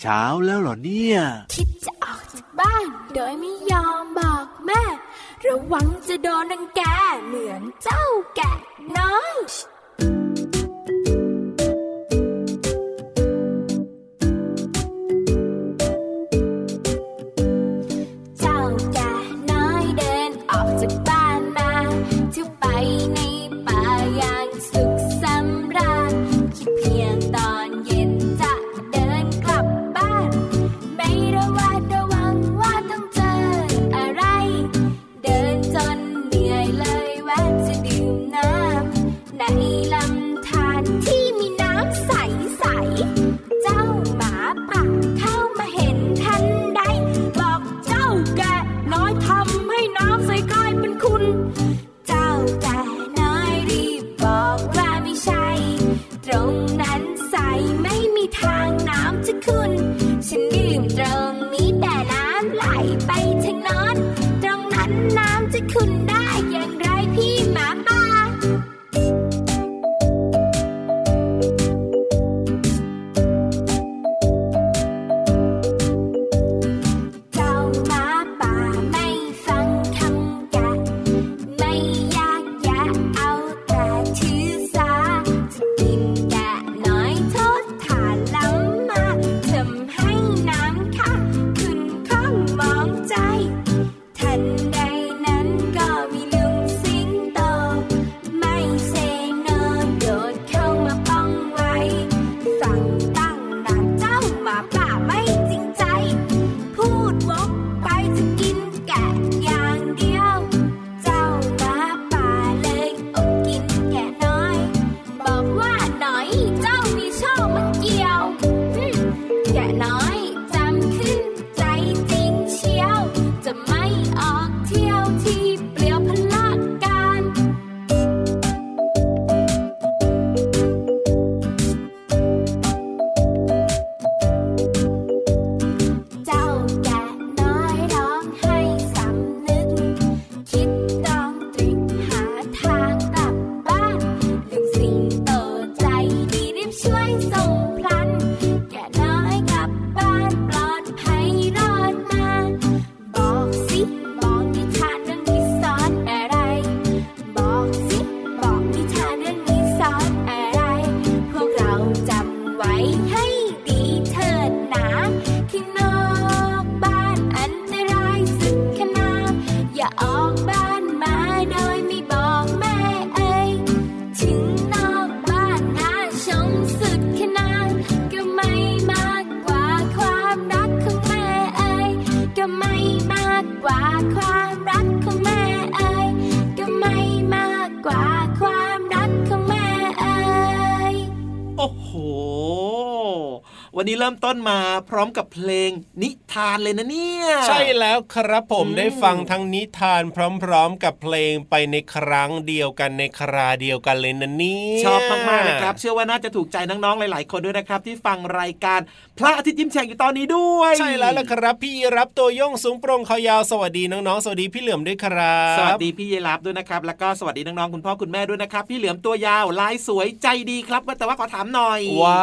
เช้าแล้วเหรอเนี่ย คิดจะออกจากบ้าน โดยไม่ยอมบอกแม่ ระวังจะโดนดังแกเหมือนเจ้าแกะน้อย ริ่มต้นมาพร้อมกับเพลงนิ ทานเลยนะเนี่ย ใช่แล้วครับผมได้ฟังทั้งนิทานพร้อม ๆ กับเพลงไปในครั้งเดียวกันในคราเดียวกันเลยนะนี่ชอบมากๆนะครับ เชื่อว่าน่าจะถูกใจน้องๆหลาย ๆ คนด้วยนะครับ ที่ฟังรายการพระอาทิตย์ยิ้มแฉ่งอยู่ตอนนี้ด้วย ใช่แล้วล่ะครับ พี่รับตัวโยงสูงโปร่งเขายาวสวัสดีน้องๆสวัสดีพี่เหลือมด้วยครับสวัสดีพี่เยลับด้วยนะครับแล้วก็สวัสดีน้องๆคุณพ่อคุณแม่ด้วยนะครับพี่เหลือมตัวยาวลายสวยใจดีครับแต่ว่าขอถามหน่อยว่า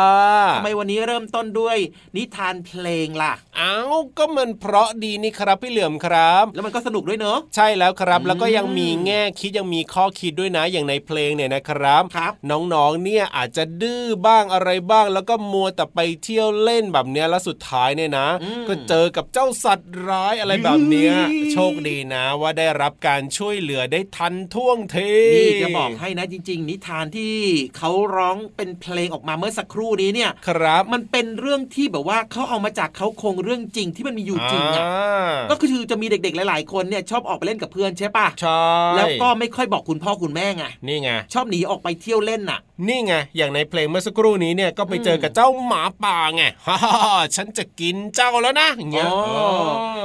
ทำไมวันนี้เริ่มต้นด้วย นิทานเพลงล่ะอ้าวก็มันเพราะดีนี่ครับพี่เหลือมครับ แล้วมันก็สนุกด้วยเนอะใช่แล้วครับแล้วก็ยังมีแง่คิดยังมีข้อคิดด้วยนะอย่างในเพลงเนี่ยนะครับครับน้องๆเนี่ยอาจจะดื้อบ้างอะไรบ้าง แล้วก็มัวแต่ไปเที่ยวเล่นแบบเนี้ยแล้วสุดท้ายเนี่ยนะ ก็เจอกับเจ้าสัตว์ร้ายอะไรแบบเนี้ยโชคดีนะว่าได้รับการช่วยเหลือได้ทันท่วงทีนี่จะบอกให้นะจริง ๆ นิทานที่เขาร้องเป็นเพลงออกมาเมื่อสักครู่นี้เนี่ยครับ มันเป็นเรื่องที่แบบว่าเขาเอามาจากเขาคงเรื่องจริงที่มันมีอยู่จริงอะก็คือจะมีเด็กๆ หลาย ๆ คนเนี่ยชอบออกไปเล่นกับเพื่อนใช่ปะใช่แล้วก็ไม่ค่อยบอกคุณพ่อคุณแม่ไงนี่ไงชอบหนีออกไปเที่ยวเล่นน่ะ นี่ไงอย่างในเพลงเมื่อสักครู่นี้เนี่ยก็ไปเจอกับเจ้าหมาป่าไงฮ่าฉันจะกินเจ้าแล้วนะอย่างเงี้ย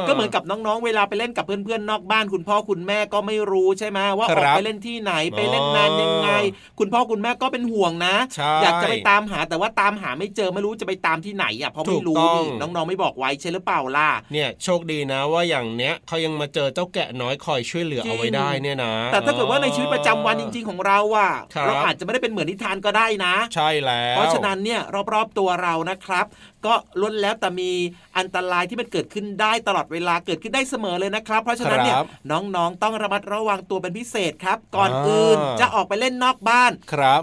ก็เหมือนกับน้องๆ เวลาไปเล่นกับเพื่อนๆนอกบ้าน คุณพ่อคุณแม่ก็ไม่รู้ใช่ไหมว่าออกไปเล่นที่ไหนไปเล่นนานยังไง คุณพ่อคุณแม่ก็เป็นห่วงนะ อยากจะไปตามหาแต่ว่าตามหาไม่เจอไม่รู้จะไปตามที่ไหนอะเพราะไม่รู้นี่น้องๆไม่บอกไว้ใช่หรือเปล่าล่ะเนี่ยโชคดีนะว่าอย่างเนี้ยเขายังมาเจอเจ้าแกะน้อยคอยช่วยเหลือเอาไว้ได้เนี่ยนะ แต่ถ้าเกิดว่าในชีวิตประจำวันจริง ๆของเราอะเราอาจจะไม่ได้เป็นเหมือนนิทานก็ได้นะ ใช่แล้ว เพราะฉะนั้นเนี่ยรอบๆตัวเรานะครับ ก็ล้วนแล้วแต่มีอันตรายที่มันเกิดขึ้นได้ตลอดเวลาเกิดขึ้นได้เสมอเลยนะครับ เพราะฉะนั้นเนี่ยน้องๆ ต้องระมัดระวังตัวเป็นพิเศษครับ ก่อนอื่นจะออกไปเล่นนอกบ้าน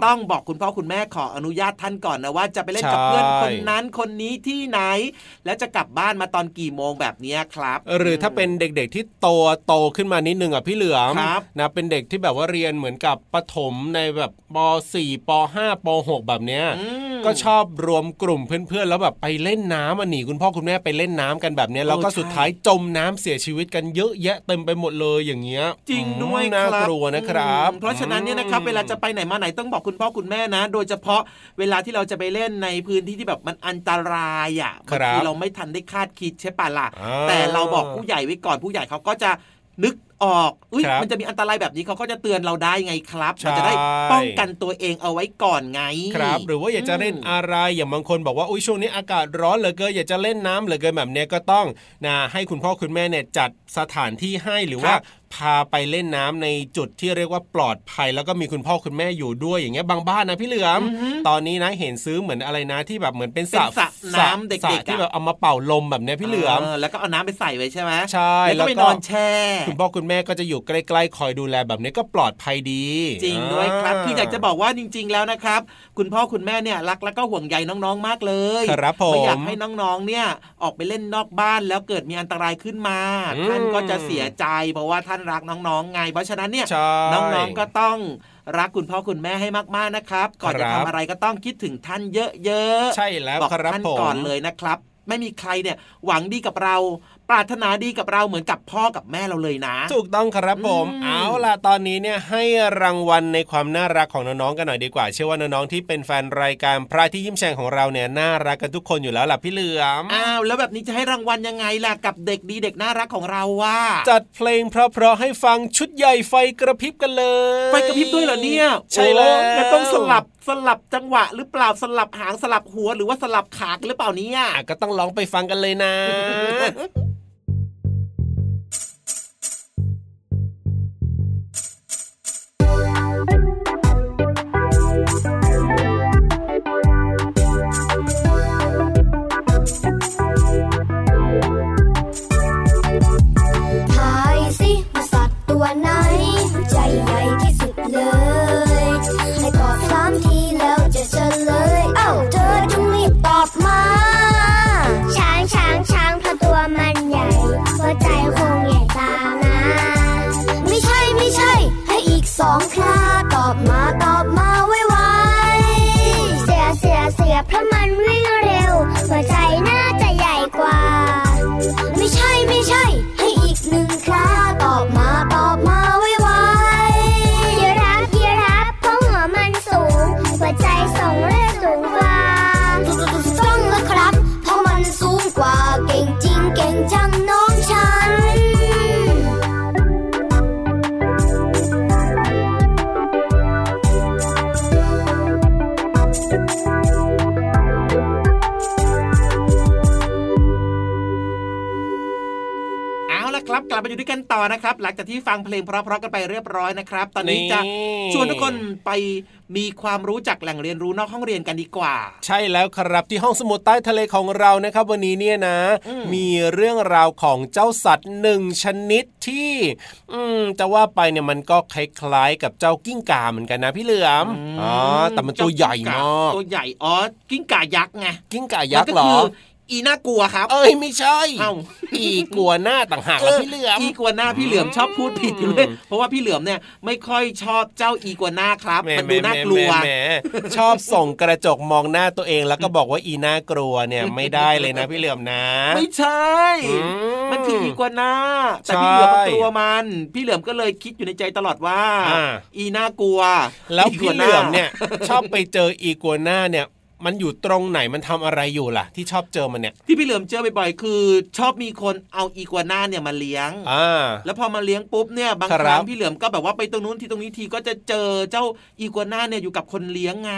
ต้องบอกคุณพ่อคุณแม่ขออนุญาตท่านก่อนนะว่าจะไปเล่นกับเพื่อนคนนั้นคนนี้ที่ไหน แล้วจะกลับบ้านมาตอนกี่โมงแบบนี้ครับ หรือถ้าเป็นเด็กๆที่โตโตขึ้นมานิดนึงอะพี่เหลือมนะเป็นเด็กที่แบบว่าเรียนเหมือนกับปฐมในแบบป .4 ป .5 ป .6 แบบเนี้ยก็ชอบรวมกลุ่มเพื่อนๆแล้วแบบไปเล่นน้ำอะหนีคุณพ่อคุณแม่ไปเล่นน้ำกันแบบนี้แล้วก็สุดท้ายจมน้ำเสียชีวิตกันเยอะแยะเต็มไปหมดเลยอย่างเงี้ยจริงด้วยน่ากลัวนะครับ เพราะฉะนั้นเนี่ยนะครับเวลาจะไปไหนมาไหนต้องบอกคุณพ่อคุณแม่นะ โดยเฉพาะเวลาที่เราจะไปเล่นในพื้นที่ที่แบบมันอันตรายอะบางทีเราไม่ทันได้คาดคิดใช่ปะล่ะแต่เราบอกผู้ใหญ่ไว้ก่อนผู้ใหญ่เขาก็จะนึก ออกอุ้ยมันจะมีอันตรายแบบนี้เขาก็จะเตือนเราได้ไงครับเราจะได้ป้องกันตัวเองเอาไว้ก่อนไงครับ หรือว่าอยากจะเล่นอะไรอย่างบางคนบอกว่าอุ้ยช่วงนี้อากาศร้อนเหลือเกินอยากจะเล่นน้ำเหลือเกินแบบนี้ก็ต้องนะให้คุณพ่อคุณแม่เนี่ยจัดสถานที่ให้หรือว่าพาไปเล่นน้ำในจุดที่เรียกว่าปลอดภัย แล้วก็มีคุณพ่อคุณแม่อยู่ด้วยอย่างเงี้ยบางบ้านนะพี่เหลือมตอนนี้นะเห็นซื้อเหมือนอะไรนะที่แบบเหมือนเป็นสระน้ำเด็กๆที่แบบเอามาเป่าลมแบบเนี้ยพี่เหลือมแล้วก็เอาน้ำไปใส่ไว้ใช่ไหมใช่แล้วก็ไปนอนแช่คุณพ่อคุณแม่ก็จะอยู่ใกล้ๆคอยดูแลแบบนี้ก็ปลอดภัยดี จริงด้วยครับคืออยากจะบอกว่าจริง ๆ แล้วนะครับ คุณพ่อคุณแม่เนี่ยรักแล้วก็ห่วงใยน้องๆมากเลยครับผมไม่อยากให้น้องๆเนี่ยออกไปเล่นนอกบ้านแล้วเกิดมีอันตรายขึ้นมาท่านก็จะเสียใจเพราะว่าท่านรักน้องๆไง เพราะฉะนั้นเนี่ยน้องๆก็ต้องรักคุณพ่อคุณแม่ให้มากๆนะครับ ก่อนจะทำอะไรก็ต้องคิดถึงท่านเยอะๆใช่แล้วบอกท่านก่อนเลยนะครับไม่มีใครเนี่ยหวังดีกับเรา ปรารถนาดีกับเราเหมือนกับพ่อกับแม่เราเลยนะ ถูกต้องครับผมเอาล่ะตอนนี้เนี่ยให้รางวัลในความน่ารักของน้องๆกันหน่อยดีกว่า เชื่อว่าน้องๆที่เป็นแฟนรายการพระที่ยิ้มแฉ่งของเราเนี่ยน่ารักกันทุกคนอยู่แล้วล่ะพี่เหลือมอ้าวแล้วแบบนี้จะให้รางวัลยังไงล่ะกับเด็กดีเด็กน่ารักของเราว่า จัดเพลงเพราะๆให้ฟังชุดใหญ่ไฟกระพริบกันเลย ไฟกระพริบด้วยเหรอเนี่ยใช่แล้วต้องสลับสลับจังหวะหรือเปล่าสลับหางสลับหัวหรือว่าสลับขากหรือเปล่านี้ก็ต้องลองไปฟังกันเลยนะ นต่อนะครับ หลังจากที่ฟังเพลงเพราะๆกันไปเรียบร้อยนะครับ ตอนนี้จะชวนทุกคนไปมีความรู้จักแหล่งเรียนรู้นอกห้องเรียนกันดีกว่า ใช่แล้วครับที่ห้องสมุดใต้ทะเลของเรานะครับ วันนี้เนี่ยนะ มีเรื่องราวของเจ้าสัตว์หนึ่งชนิดที่ อืมจะว่าไปเนี่ยมันก็คล้ายๆกับเจ้ากิ้งก่าเหมือนกันนะพี่เหลือมอ๋อแต่มันตัวใหญ่มากตัวใหญ่อ๋อกิ้งก่ายักษ์ไงกิ้งก่ายักษ์เหรอ อีน่ากลัวครับ เอ้ยไม่ใช่เอ้าอีกลัวหน้าต่างหากแล้วพี่เหลือมอีกลัวหน้าพี่เหลือมชอบพูดผิดอยู่เลยเพราะว่าพี่เหลือมเนี่ยไม่ค่อยชอบเจ้าอีกัวหน้าครับมันดูน่ากลัวชอบส่งกระจกมองหน้าตัวเองแล้วก็บอกว่าอีน่ากลัวเนี่ยไม่ได้เลยนะพี่เหลือมนะ ไม่ใช่ มันคืออีกัวหน้าแต่พี่เหลือมกลัวมัน พี่เหลือมก็เลยคิดอยู่ในใจตลอดว่า อีน่ากลัว แล้วพี่เหลือมเนี่ยชอบไปเจออีกัวหน้าเนี่ย มันอยู่ตรงไหนมันทำอะไรอยู่ล่ะ ที่ชอบเจอมันเนี่ยที่พี่เหลือมเจอบ่อยๆคือ ชอบมีคนเอาอีกัวน่าเนี่ยมาเลี้ยงอ่าแล้วพอมาเลี้ยงปุ๊บเนี่ยบางครั้งพี่เหลือมก็แบบว่าไปตรงนู้นที่ตรงนี้ทีก็จะเจอเจ้าอีกัวน่าเนี่ยอยู่กับคนเลี้ยงไง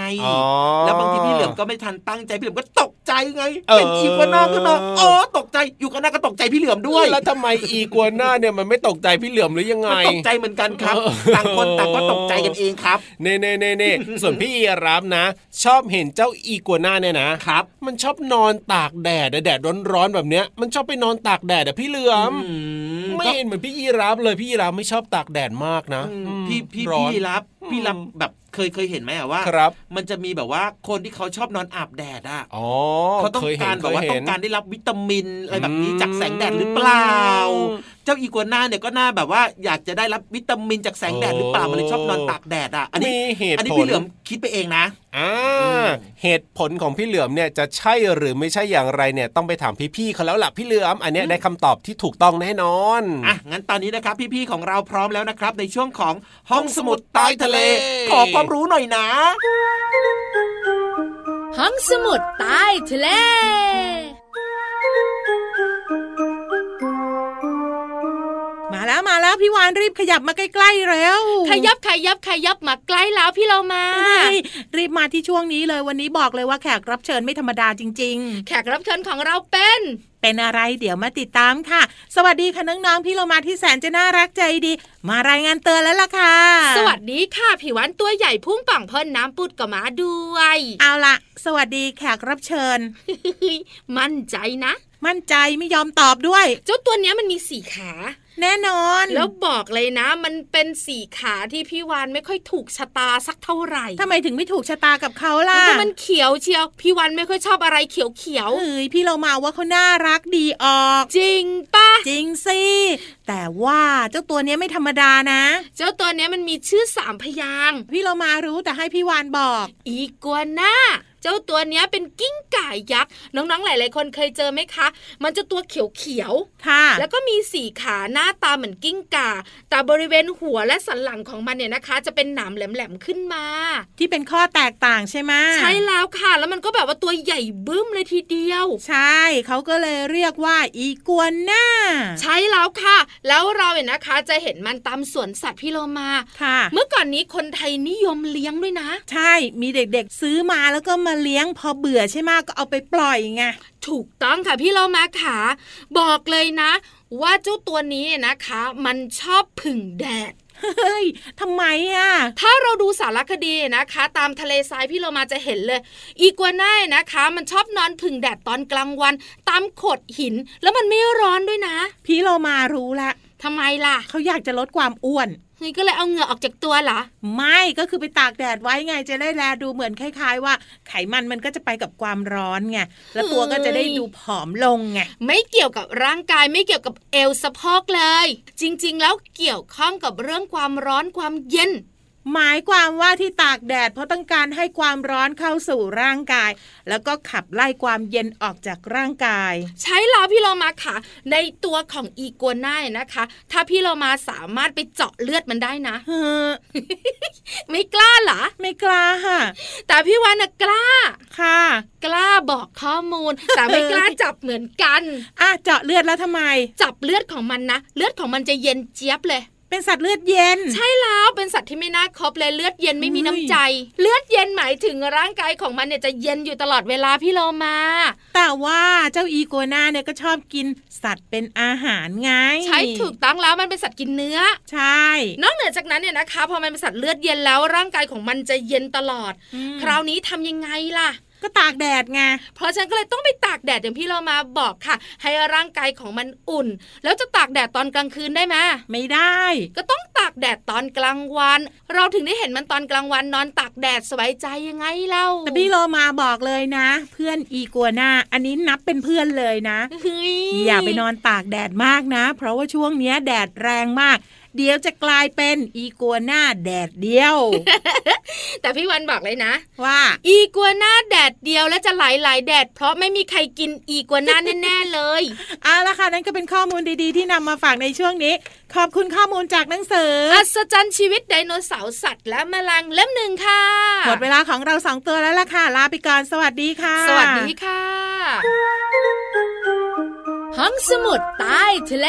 แล้วบางทีพี่เหลือมก็ไม่ทันตั้งใจพี่เหลือมก็ตกใจไงเป็นอีกัวน่าขึ้นมาอ๋อตกใจอยู่กัวน่าก็ตกใจพี่เหลือมด้วยแล้วทำไมอีกัวน่าเนี่ยมันไม่ตกใจพี่เหลือมหรือยังไงตกใจเหมือนกันครับต่างคนต่างก็ตกใจกันเองครับเน่เน่เน่เน่ส่วนพี่อีรับนะ ชอบเห็นเจ้าอีกัวน่าเนี่ยนะครับ มันชอบนอนตากแดดแดดร้อนๆแบบเนี้ย มันชอบไปนอนตากแดดแต่พี่เหลือมไม่เห็นเหมือนพี่ยีรับเลยพี่ยีรับไม่ชอบตากแดดมากนะ พี่พี่พี่ยีรับพี่รับแบบ เคยเคยเห็นไหมอะว่าครับ มันจะมีแบบว่าคนที่เขาชอบนอนอาบแดดอะอ๋อเขาต้องการแบบว่าต้องการได้รับวิตามินอะไรแบบนี้จากแสงแดดหรือเปล่า เจ้าอีกัวน่าเนี่ยก็น่าแบบว่าอยากจะได้รับวิตามินจากแสงแดดหรือเปล่ามันเลยชอบนอนตากแดดอะอันนี้อันนี้พี่เหลือมคิดไปเองนะอ่าเหตุผลของพี่เหลือมเนี่ยจะใช่หรือไม่ใช่อย่างไรเนี่ยต้องไปถามพี่ๆเขาแล้วล่ะพี่เหลือม อันนี้ได้คำตอบที่ถูกต้องแน่นอนอะงั้นตอนนี้นะครับพี่ๆของเราพร้อมแล้วนะครับ ในช่วงของห้องสมุดใต้ทะเล ขอความรู้หน่อยนะ ห้องสมุดใต้ทะเลมาแล้วมาแล้วพี่วานรีบขยับมาใกล้ๆแล้วขยับขยับขยับมาใกล้แล้วพี่เรามารีบมาที่ช่วงนี้เลยวันนี้บอกเลยว่าแขกรับเชิญไม่ธรรมดาจริง ๆ แขกรับเชิญของเราเป็น เป็นอะไรเดี๋ยวมาติดตามค่ะ สวัสดีค่ะน้องๆพี่เรามาที่แสนจะน่ารักใจดี มารายงานเตือนแล้วล่ะค่ะ สวัสดีค่ะผิววันตัวใหญ่พุ่งป่องพ่นน้ำปุดกับมาด้วย เอาละสวัสดีแขกรับเชิญ มั่นใจนะ มั่นใจไม่ยอมตอบด้วย เจ้าตัวนี้มันมีสี่ขา แน่นอน แล้วบอกเลยนะ มันเป็นสีขาที่พี่วานไม่ค่อยถูกชะตาสักเท่าไหร่ทำไมถึงไม่ถูกชะตากับเขาล่ะมันเขียวเชียวพี่วานไม่ค่อยชอบอะไรเขียวเขียวเฮ้ยพี่เรามาว่าเขาน่ารักดีออก จริงปะจริงสิแต่ว่าเจ้าตัวนี้ไม่ธรรมดานะ เจ้าตัวนี้มันมีชื่อสามพยางพี่เรามารู้แต่ให้พี่วานบอก อีกัวน่า เจ้าตัวเนี้ยเป็นกิ้งก่ายักษ์น้องๆหลาย ๆ คนเคยเจอไหมคะ มันจะตัวเขียวๆค่ะ แล้วก็มีสี่ขาหน้าตาเหมือนกิ้งก่าแต่บริเวณหัวและสันหลังของมันเนี่ยนะคะ จะเป็นหนามแหลมๆขึ้นมา ที่เป็นข้อแตกต่างใช่ไหมใช่แล้วค่ะ แล้วมันก็แบบว่าตัวใหญ่บึ้มเลยทีเดียว ใช่เขาก็เลยเรียกว่าอีกัวน่าใช่แล้วค่ะ แล้วเราเนี่ยนะคะจะเห็นมันตามสวนสัตว์พี่โลมาค่ะ เมื่อก่อนนี้คนไทยนิยมเลี้ยงด้วยนะ ใช่มีเด็กๆซื้อมาแล้วก็มาเลี้ยงพอเบื่อใช่ไหมก็เอาไปปล่อยไงถูกต้องค่ะพี่เรามาขาบอกเลยนะ ว่าเจ้าตัวนี้นะคะ มันชอบผึ่งแดดเฮ้ยทำไมอะ ถ้าเราดูสารคดีนะคะ ตามทะเลทรายพี่เรามาจะเห็นเลย อีกัวน่านะคะ มันชอบนอนผึ่งแดดตอนกลางวัน ตามโขดหิน แล้วมันไม่ร้อนด้วยนะ พี่เรามารู้ละทำไมล่ะ เขาอยากจะลดความอ้วน นี่ก็เลยเอาเหงื่อออกจากตัวเหรอ ไม่ก็คือไปตากแดดไว้ไงจะได้แลดูเหมือนคล้ายๆ ว่าไขมันมันก็จะไปกับความร้อนไงแล้วตัวก็จะได้ดูผอมลงไงไม่เกี่ยวกับร่างกายไม่เกี่ยวกับเอวสะโพกเลย จริง ๆ แล้วเกี่ยวข้องกับเรื่องความร้อนความเย็น หมายความว่าที่ตากแดดเพราะต้องการให้ความร้อนเข้าสู่ร่างกาย แล้วก็ขับไล่ความเย็นออกจากร่างกาย ใช้แล้วพี่เรามาค่ะ ในตัวของอีกัวน่านะคะ ถ้าพี่เรามาสามารถไปเจาะเลือดมันได้นะไม่กล้าเหรอไม่กล้าค่ะ แต่พี่วานะกล้าค่ะ กล้าบอกข้อมูล แต่ไม่กล้าจับเหมือนกันอะเจาะเลือดแล้วทำไม จับเลือดของมันนะเลือดของมันจะเย็นเจี๊ยบเลยเป็นสัตว์เลือดเย็น ใช่แล้ว เป็นสัตว์ที่ไม่น่าคบเลยเลือดเย็นไม่มีน้ำใจ เลือดเย็นหมายถึงร่างกายของมันเนี่ยจะเย็นอยู่ตลอดเวลาพี่โลมา แต่ว่าเจ้าอีโกนาเนี่ยก็ชอบกินสัตว์เป็นอาหารไง ใช่ถูกต้องแล้วมันเป็นสัตว์กินเนื้อ ใช่ นอกเหนือจากนั้นเนี่ยนะคะพอมันเป็นสัตว์เลือดเย็นแล้วร่างกายของมันจะเย็นตลอด คราวนี้ทำยังไงล่ะ ก็ตากแดดไงเพราะฉันก็เลยต้องไปตากแดดอย่างพี่เรามาบอกค่ะ ให้ร่างกายของมันอุ่น แล้วจะตากแดดตอนกลางคืนได้ไหมไม่ได้ ก็ต้องตากแดดตอนกลางวัน เราถึงได้เห็นมันตอนกลางวันนอนตากแดดสบายใจยังไงเล่าแต่พี่โลมาบอกเลยนะ เพื่อนอีกัวนาอันนี้นับเป็นเพื่อนเลยนะอย่าไปนอนตากแดดมากนะ เพราะว่าช่วงนี้แดดแรงมาก เดี๋ยวจะกลายเป็นอีกัวหน้าแดดเดียว แต่พี่วันบอกเลยนะ ว่า อีกัวหน้าแดดเดียวและจะหลายหลายแดด เพราะไม่มีใครกินอีกัวหน้าแน่ๆเลยเอาละค่ะนั่นก็เป็นข้อมูลดีๆ ที่นำมาฝากในช่วงนี้ ขอบคุณข้อมูลจากหนังสืออัศจรรย์ชีวิตไดโนเสาร์สัตว์และแมลงเล่มหนึ่งค่ะหมดเวลาของเราสองตัวแล้วล่ะค่ะลาไปก่อนสวัสดีค่ะ สวัสดีค่ะห้องสมุดใต้ทะเล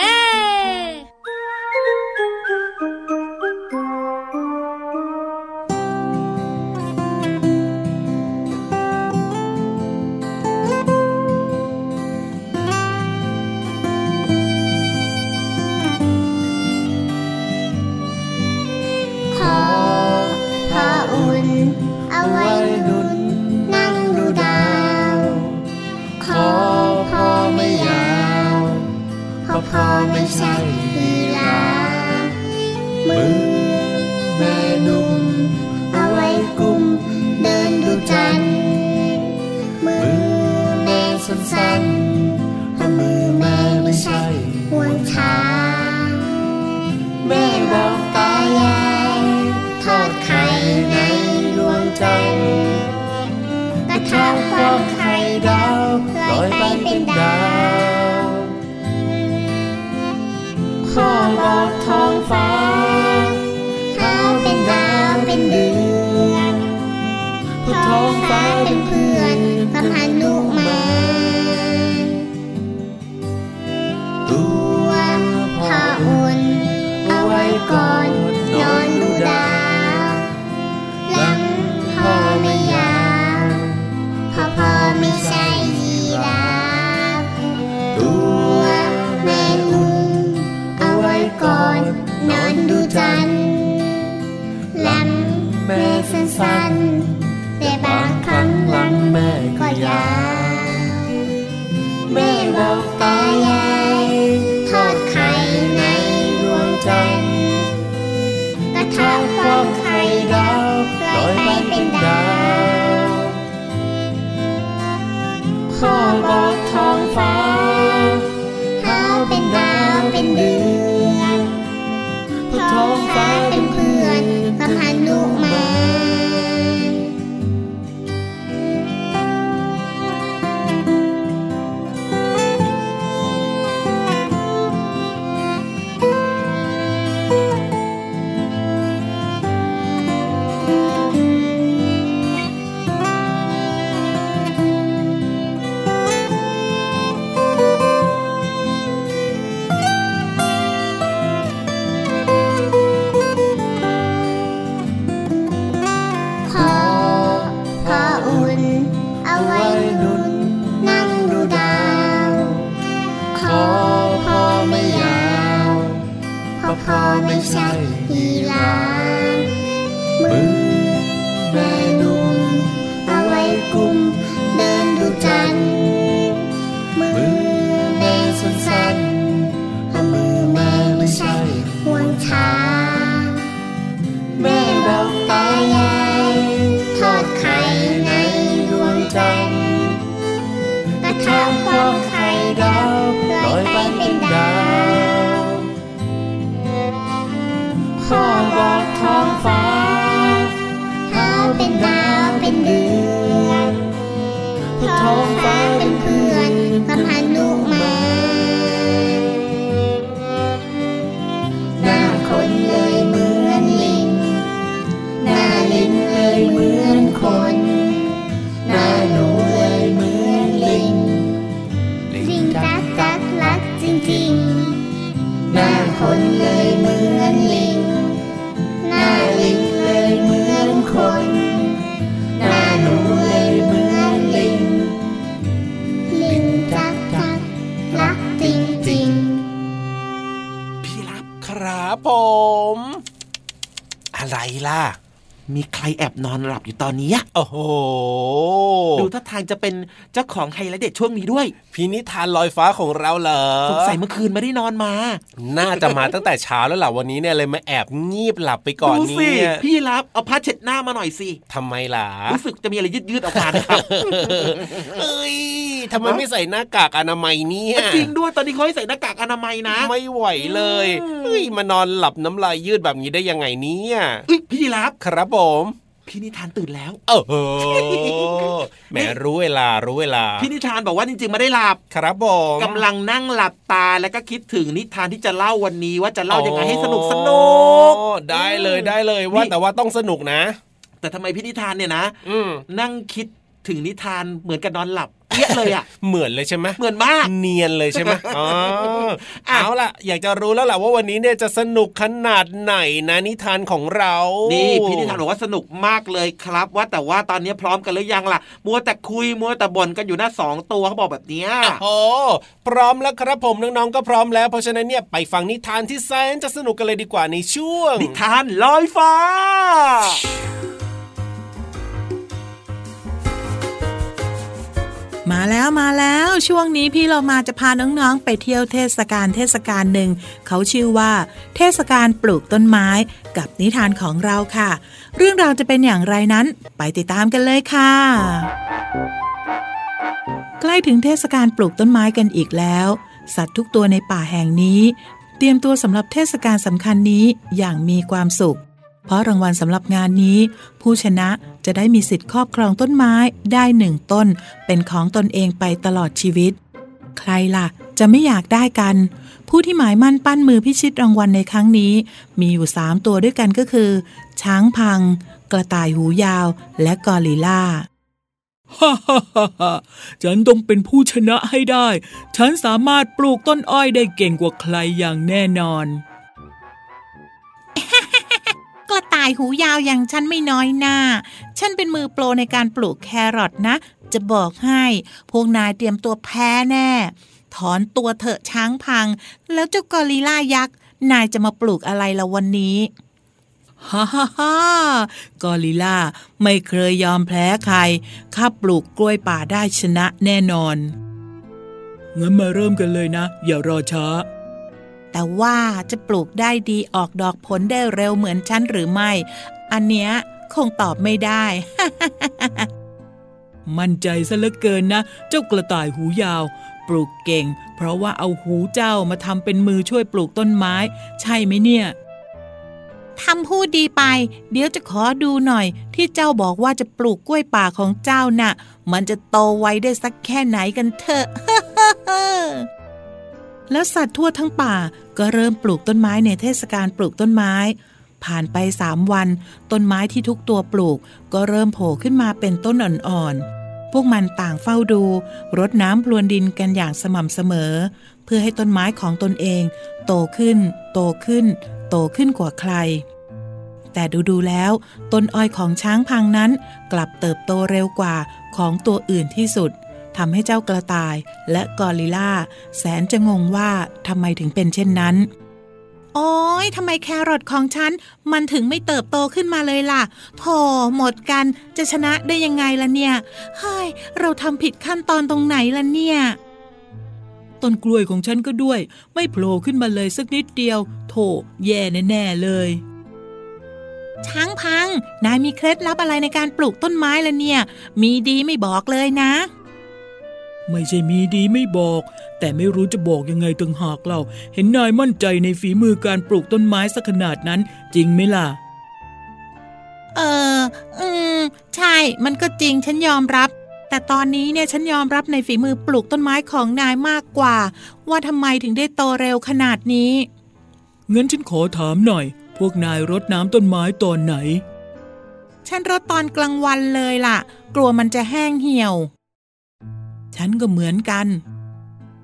ดู มีใครแอบนอนหลับอยู่ตอนนี้โอ้โห ดูท่าทางจะเป็นเจ้าของไฮไลท์เด็ดช่วงนี้ด้วย พินิธานลอยฟ้าของเราเหรอสงสัยเมื่อคืนไม่ได้นอนมา น่าจะมาตั้งแต่เช้าแล้วล่ะวันนี้เนี่ยเลยมาแอบงีบหลับไปก่อนนี่พี่รับเอาผ้าเช็ดหน้ามาหน่อยสิทำไมล่ะรู้สึกจะมีอะไรยืดๆออกมานะครับเอ้ยทำไมไม่ใส่หน้ากากอนามัยเนี่ยจริงด้วยตอนนี้เขาให้ใส่หน้ากากอนามัยนะ ไม่ไหวเลยเฮ้ยมานอนหลับน้ำลายยืดแบบนี้ได้ยังไงเนี่ยพี่รับครับผม พี่นิทานตื่นแล้ว เออแหมรู้เวลารู้เวลา พี่นิทานบอกว่าจริงๆไม่ได้หลับ ครับผมกำลังนั่งหลับตาแล้วก็คิดถึงนิทานที่จะเล่าวันนี้ว่าจะเล่ายังไงให้สนุกสนุกได้เลยได้เลยว่าแต่ว่าต้องสนุกนะ แต่ทำไมพี่นิทานเนี่ยนะนั่งคิดถึงนิทานเหมือนกับนอนหลับ เปี้ยเลยอะเหมือนเลยใช่ไหมเหมือนมากเนียนเลยใช่ไหมอ๋อเอาล่ะ อยากจะรู้แล้วแหละว่าวันนี้เนี่ยจะสนุกขนาดไหนนะนิทานของเรานี่พี่นิทานบอกว่าสนุกมากเลยครับ ว่าแต่ว่าตอนนี้พร้อมกันหรือยังล่ะ มัวแต่คุยมัวแต่บ่นกันอยู่หน้าสองตัวเขาบอกแบบนี้โอ้พร้อมแล้วครับผมน้องๆก็พร้อมแล้วเพราะฉะนั้นเนี่ยไปฟังนิทานที่แสนจะสนุกกันเลยดีกว่าในช่วง นิทานลอยฟ้า มาแล้วมาแล้วช่วงนี้พี่เรามาจะพาน้องๆ ไปเที่ยวเทศกาลเทศกาลหนึ่ง เขาชื่อว่า เทศกาลปลูกต้นไม้ กับนิทานของเราค่ะ เรื่องราวจะเป็นอย่างไรนั้น ไปติดตามกันเลยค่ะ ใกล้ถึงเทศกาลปลูกต้นไม้กันอีกแล้ว สัตว์ทุกตัวในป่าแห่งนี้ เตรียมตัวสำหรับเทศกาลสำคัญนี้อย่างมีความสุข เพราะรางวัลสำหรับงานนี้ ผู้ชนะจะได้มีสิทธิ์ครอบครองต้นไม้ได้หนึ่งต้น เป็นของตนเองไปตลอดชีวิต ใครล่ะ จะไม่อยากได้กัน ผู้ที่หมายมั่นปั้นมือพิชิตรางวัลในครั้งนี้ มีอยู่สามตัวด้วยกันก็คือ ช้างพัง กระต่ายหูยาว และกอริลลาฮ่าฮ่าฮ่าฉันต้องเป็นผู้ชนะให้ได้ ฉันสามารถปลูกต้นอ้อยได้เก่งกว่าใครอย่างแน่นอน ระต่ายหูยาวอย่างฉันไม่น้อยหน้า ฉันเป็นมือโปรในการปลูกแครอทนะ จะบอกให้ พวกนายเตรียมตัวแพ้แน่ ถอนตัวเถอะช้างพัง แล้วเจ้ากอริล่ายักษ์ นายจะมาปลูกอะไรละวันนี้ฮ่าฮ่าฮ่ากอริล่าไม่เคยยอมแพ้ใคร ข้าปลูกกล้วยป่าได้ชนะแน่นอน งั้นมาเริ่มกันเลยนะ อย่ารอช้า แต่ว่าจะปลูกได้ดีออกดอกผลได้เร็วเหมือนฉันหรือไม่ อันเนี้ยคงตอบไม่ได้ มั่นใจซะเหลือเกินนะ เจ้ากระต่ายหูยาว ปลูกเก่ง เพราะว่าเอาหูเจ้ามาทำเป็นมือช่วยปลูกต้นไม้ ใช่ไหมเนี่ยทำพูดดีไป เดี๋ยวจะขอดูหน่อย ที่เจ้าบอกว่าจะปลูกกล้วยป่าของเจ้านะ่ะ มันจะโตไวได้สักแค่ไหนกันเถอะ แล้วสัตว์ทั่วทั้งป่าก็เริ่มปลูกต้นไม้ในเทศกาลปลูกต้นไม้ ผ่านไปสามวัน ต้นไม้ที่ทุกตัวปลูก ก็เริ่มโผล่ขึ้นมาเป็นต้นอ่อนๆ พวกมันต่างเฝ้าดู รดน้ำพรวนดินกันอย่างสม่ำเสมอ เพื่อให้ต้นไม้ของตนเอง โตขึ้น โตขึ้น โตขึ้นกว่าใคร แต่ดูๆแล้ว ต้นอ้อยของช้างพังนั้น กลับเติบโตเร็วกว่าของตัวอื่นที่สุด ทำให้เจ้ากระต่ายและกอริลลาแสนจะงงว่าทำไมถึงเป็นเช่นนั้น โอ้ยทำไมแครอทของฉัน มันถึงไม่เติบโตขึ้นมาเลยล่ะโธ่หมดกันจะชนะได้ยังไงล่ะเนี่ยเฮ้ยเราทำผิดขั้นตอนตรงไหนล่ะเนี่ยต้นกล้วยของฉันก็ด้วย ไม่โผล่ขึ้นมาเลยสักนิดเดียว โถแย่แน่ๆเลย ช้างพัง นายมีเคล็ดลับอะไรในการปลูกต้นไม้ล่ะเนี่ย มีดีไม่บอกเลยนะ ไม่ใช่มีดีไม่บอก แต่ไม่รู้จะบอกยังไงตึงหากเรา เห็นนายมั่นใจในฝีมือการปลูกต้นไม้สักขนาดนั้น จริงไหมล่ะ เออ อืม ใช่ มันก็จริงฉันยอมรับ แต่ตอนนี้เนี่ยฉันยอมรับในฝีมือปลูกต้นไม้ของนายมากกว่า ว่าทำไมถึงได้โตเร็วขนาดนี้งั้นฉันขอถามหน่อย พวกนายรดน้ำต้นไม้ตอนไหน ฉันรดตอนกลางวันเลยล่ะ กลัวมันจะแห้งเหี่ยว ฉันก็เหมือนกัน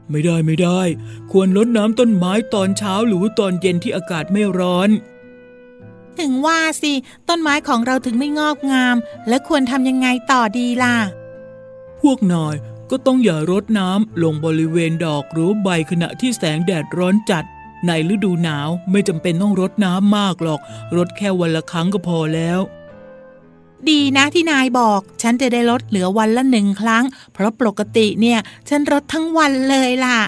ไม่ได้ไม่ได้ ควรลดน้ำต้นไม้ตอนเช้าหรือตอนเย็นที่อากาศไม่ร้อน ถึงว่าสิ ต้นไม้ของเราถึงไม่งอกงาม และควรทำยังไงต่อดีล่ะ พวกนายก็ต้องอย่ารดน้ำลงบริเวณดอกหรือใบขณะที่แสงแดดร้อนจัด ในฤดูหนาวไม่จำเป็นต้องรดน้ำมากหรอก รดแค่วันละครั้งก็พอแล้ว ดีนะที่นายบอก ฉันจะได้ลดเหลือวันละหนึ่งครั้ง เพราะปกติเนี่ย ฉันรดทั้งวันเลยล่ะ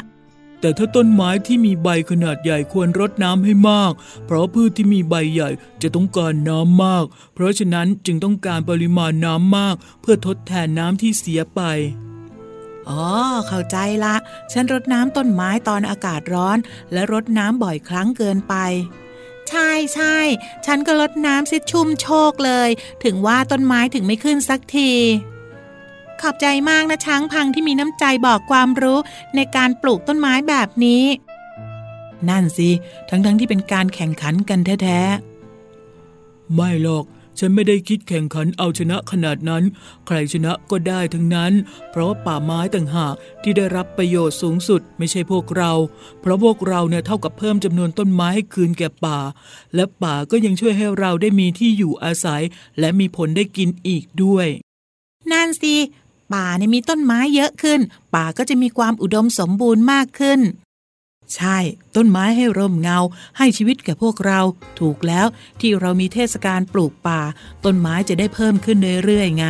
แต่ถ้าต้นไม้ที่มีใบขนาดใหญ่ควรรดน้ำให้มาก เพราะพืชที่มีใบใหญ่จะต้องการน้ำมาก เพราะฉะนั้นจึงต้องการปริมาณน้ำมาก เพื่อทดแทนน้ำที่เสียไปอ๋อ เข้าใจละ ฉันรดน้ำต้นไม้ตอนอากาศร้อน และรดน้ำบ่อยครั้งเกินไป ใช่ใช่ฉันก็ลดน้ำซิชุ่มโชคเลย ถึงว่าต้นไม้ถึงไม่ขึ้นสักที ขอบใจมากนะช้างพังที่มีน้ำใจบอกความรู้ในการปลูกต้นไม้แบบนี้ นั่นสิ ทั้งๆทที่เป็นการแข่งขันกันแท้ๆ ไม่หรอก ฉันไม่ได้คิดแข่งขันเอาชนะขนาดนั้น ใครชนะก็ได้ทั้งนั้น เพราะป่าไม้ต่างหากที่ได้รับประโยชน์สูงสุดไม่ใช่พวกเรา เพราะพวกเราเนี่ยเท่ากับเพิ่มจำนวนต้นไม้ให้คืนแก่ป่า และป่าก็ยังช่วยให้เราได้มีที่อยู่อาศัย และมีผลได้กินอีกด้วยนั่นสิป่าเนี่ยมีต้นไม้เยอะขึ้น ป่าก็จะมีความอุดมสมบูรณ์มากขึ้น ใช่ ต้นไม้ให้ร่มเงา ให้ชีวิตแก่พวกเรา ถูกแล้วที่เรามีเทศกาลปลูกป่า ต้นไม้จะได้เพิ่มขึ้นเรื่อยๆไง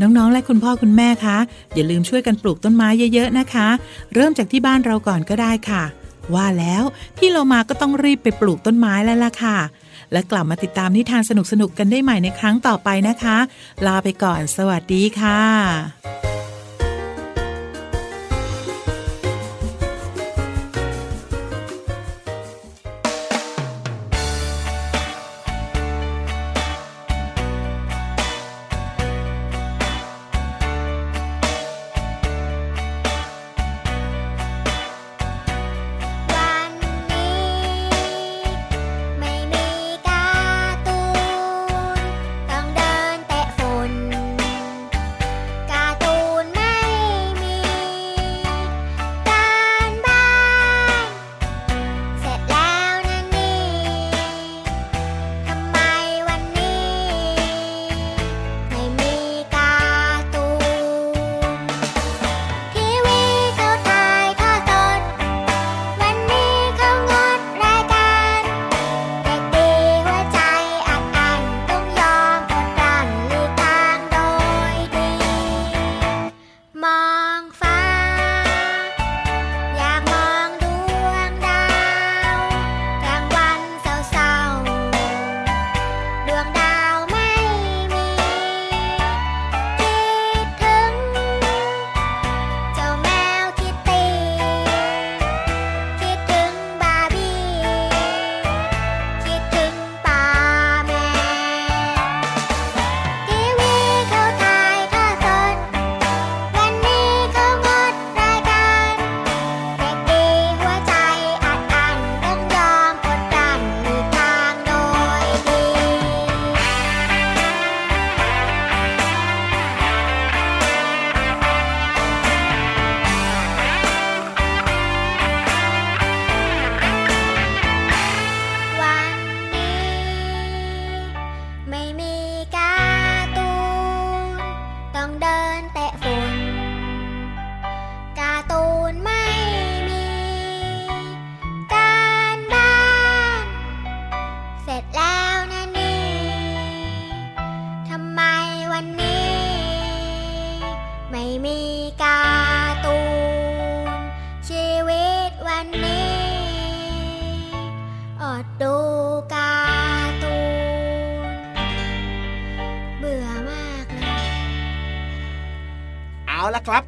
น้องๆ และคุณพ่อคุณแม่คะ อย่าลืมช่วยกันปลูกต้นไม้เยอะๆนะคะ เริ่มจากที่บ้านเราก่อนก็ได้ค่ะ ว่าแล้วพี่เรามาก็ต้องรีบไปปลูกต้นไม้แล้วล่ะค่ะ และกลับมาติดตามนิทานสนุกๆกันได้ใหม่ในครั้งต่อไปนะคะ ลาไปก่อน สวัสดีค่ะ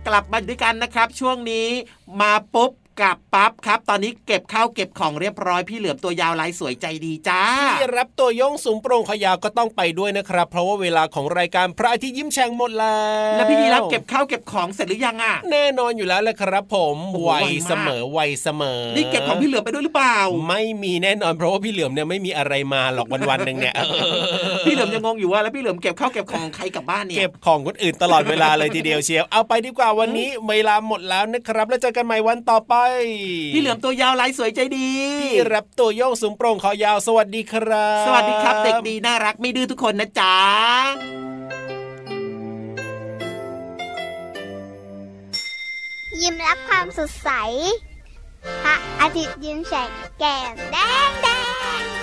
กลับมาด้วยกันนะครับ ช่วงนี้มาปุ๊บ กับปั๊บครับ ตอนนี้เก็บข้าวเก็บของเรียบร้อยพี่เหลือมตัวยาวลายสวยใจดีจ้าพี่รับตัวโยงสูงโปร่งขยาวก็ต้องไปด้วยนะครับ เพราะว่าเวลาของรายการพระอาทิตย์ยิ้มแฉ่งหมดแล้วแล้วพี่ดีรับเก็บข้าวเก็บของเสร็จหรือยังอะ แน่นอนอยู่แล้วแหละครับ ผมไวเสมอไวเสมอ นี่เก็บของพี่เหลือมไปด้วยหรือเปล่า ไม่มีแน่นอนเพราะว่าพี่เหลือมเนี่ยไม่มีอะไรมาหรอกวันวันหนึ่งเนี่ยพี่เหลือมยังงงอยู่ว่าแล้วพี่เหลือมเก็บข้าวเก็บของใครกลับบ้านเนี่ยเก็บของคนอื่นตลอดเวลาเลยทีเดียวเชียวเอาไปดีกว่าวันนี้เวลาหมดแล้วนะครับแล้วเจอกันใหม่วันต่อไปพี่เหลือมตัวยาวลายสวยใจดีพี่รับตัวโยงสูงโปร่งคอยาวสวัสดีครับ สวัสดีครับเด็กดีน่ารักไม่ดื้อทุกคนนะจ๊ะยิ้มรับความสดใสพระอาทิตย์ยิ้มแฉกแก้มแดงแดง